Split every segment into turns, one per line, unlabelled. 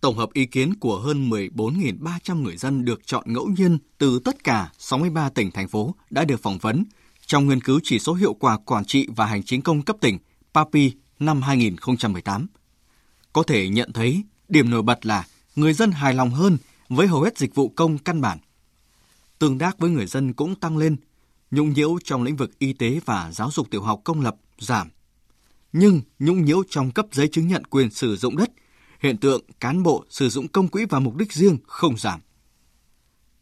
tổng hợp ý kiến của hơn 14.300 người dân được chọn ngẫu nhiên từ tất cả 63 tỉnh, thành phố đã được phỏng vấn trong nghiên cứu chỉ số hiệu quả quản trị và hành chính công cấp tỉnh PAPI năm 2018. Có thể nhận thấy điểm nổi bật là người dân hài lòng hơn với hầu hết dịch vụ công căn bản. Tương tác với người dân cũng tăng lên, nhũng nhiễu trong lĩnh vực y tế và giáo dục tiểu học công lập giảm. Nhưng nhũng nhiễu trong cấp giấy chứng nhận quyền sử dụng đất, hiện tượng cán bộ sử dụng công quỹ vào mục đích riêng không giảm.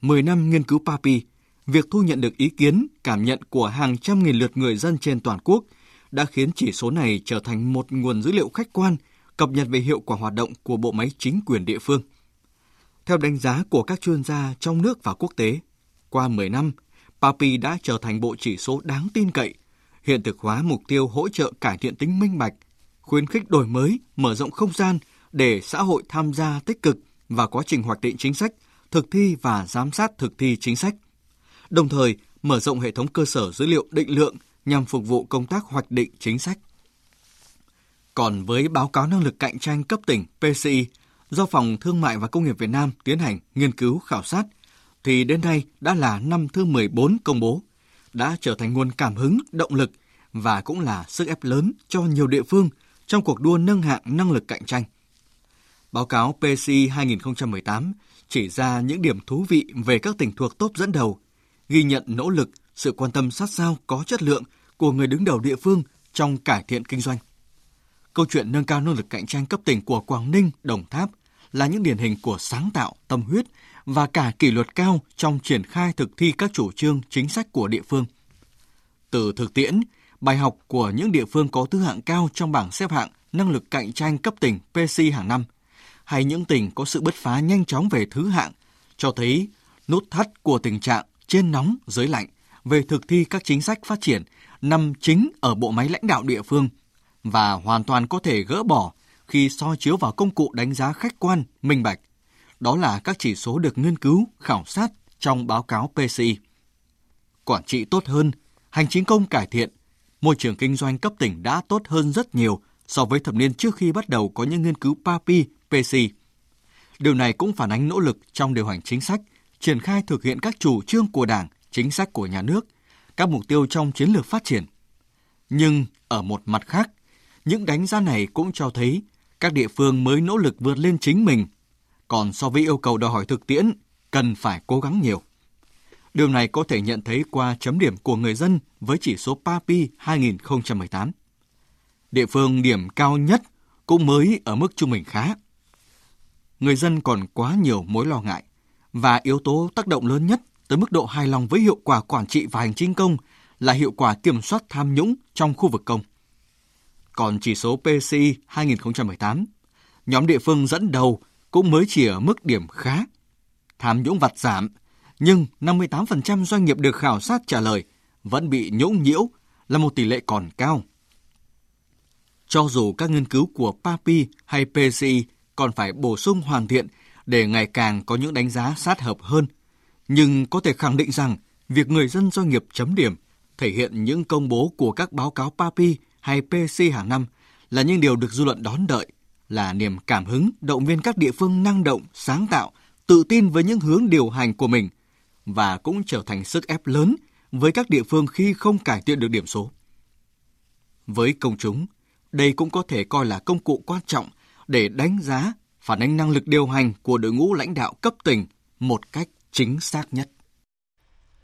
10 năm nghiên cứu PAPI, việc thu nhận được ý kiến, cảm nhận của hàng trăm nghìn lượt người dân trên toàn quốc đã khiến chỉ số này trở thành một nguồn dữ liệu khách quan cập nhật về hiệu quả hoạt động của bộ máy chính quyền địa phương. Theo đánh giá của các chuyên gia trong nước và quốc tế, qua 10 năm, PAPI đã trở thành bộ chỉ số đáng tin cậy, hiện thực hóa mục tiêu hỗ trợ cải thiện tính minh bạch, khuyến khích đổi mới, mở rộng không gian để xã hội tham gia tích cực vào quá trình hoạch định chính sách, thực thi và giám sát thực thi chính sách. Đồng thời, mở rộng hệ thống cơ sở dữ liệu định lượng nhằm phục vụ công tác hoạch định chính sách. Còn với báo cáo năng lực cạnh tranh cấp tỉnh PCI do Phòng Thương mại và Công nghiệp Việt Nam tiến hành nghiên cứu khảo sát, thì đến nay đã là năm thứ 14 công bố, đã trở thành nguồn cảm hứng, động lực và cũng là sức ép lớn cho nhiều địa phương trong cuộc đua nâng hạng năng lực cạnh tranh. Báo cáo PCI 2018 chỉ ra những điểm thú vị về các tỉnh thuộc top dẫn đầu, ghi nhận nỗ lực, sự quan tâm sát sao có chất lượng của người đứng đầu địa phương trong cải thiện kinh doanh. Câu chuyện nâng cao năng lực cạnh tranh cấp tỉnh của Quảng Ninh, Đồng Tháp là những điển hình của sáng tạo, tâm huyết và cả kỷ luật cao trong triển khai thực thi các chủ trương, chính sách của địa phương. Từ thực tiễn, bài học của những địa phương có thứ hạng cao trong bảng xếp hạng năng lực cạnh tranh cấp tỉnh PC hàng năm, hay những tỉnh có sự bứt phá nhanh chóng về thứ hạng, cho thấy nút thắt của tình trạng trên nóng dưới lạnh về thực thi các chính sách phát triển nằm chính ở bộ máy lãnh đạo địa phương và hoàn toàn có thể gỡ bỏ khi soi chiếu vào công cụ đánh giá khách quan, minh bạch. Đó là các chỉ số được nghiên cứu, khảo sát trong báo cáo PCI. Quản trị tốt hơn, hành chính công cải thiện, môi trường kinh doanh cấp tỉnh đã tốt hơn rất nhiều so với thập niên trước khi bắt đầu có những nghiên cứu PAPI, PC. Điều này cũng phản ánh nỗ lực trong điều hành chính sách, triển khai thực hiện các chủ trương của Đảng, chính sách của nhà nước, các mục tiêu trong chiến lược phát triển. Nhưng ở một mặt khác, những đánh giá này cũng cho thấy các địa phương mới nỗ lực vượt lên chính mình, còn so với yêu cầu đòi hỏi thực tiễn, cần phải cố gắng nhiều. Điều này có thể nhận thấy qua chấm điểm của người dân với chỉ số PAPI 2018. Địa phương điểm cao nhất cũng mới ở mức trung bình khá. Người dân còn quá nhiều mối lo ngại và yếu tố tác động lớn nhất tới mức độ hài lòng với hiệu quả quản trị và hành chính công là hiệu quả kiểm soát tham nhũng trong khu vực công. Còn chỉ số PCI 2018, nhóm địa phương dẫn đầu cũng mới chỉ ở mức điểm khá. Tham nhũng vặt giảm, nhưng 58% doanh nghiệp được khảo sát trả lời vẫn bị nhũng nhiễu là một tỷ lệ còn cao. Cho dù các nghiên cứu của PAPI hay PCI còn phải bổ sung hoàn thiện để ngày càng có những đánh giá sát hợp hơn, nhưng có thể khẳng định rằng việc người dân doanh nghiệp chấm điểm thể hiện những công bố của các báo cáo PAPI hay PC hàng năm là những điều được dư luận đón đợi, là niềm cảm hứng động viên các địa phương năng động, sáng tạo, tự tin với những hướng điều hành của mình và cũng trở thành sức ép lớn với các địa phương khi không cải thiện được điểm số. Với công chúng, đây cũng có thể coi là công cụ quan trọng để đánh giá, phản ánh năng lực điều hành của đội ngũ lãnh đạo cấp tỉnh một cách chính xác nhất.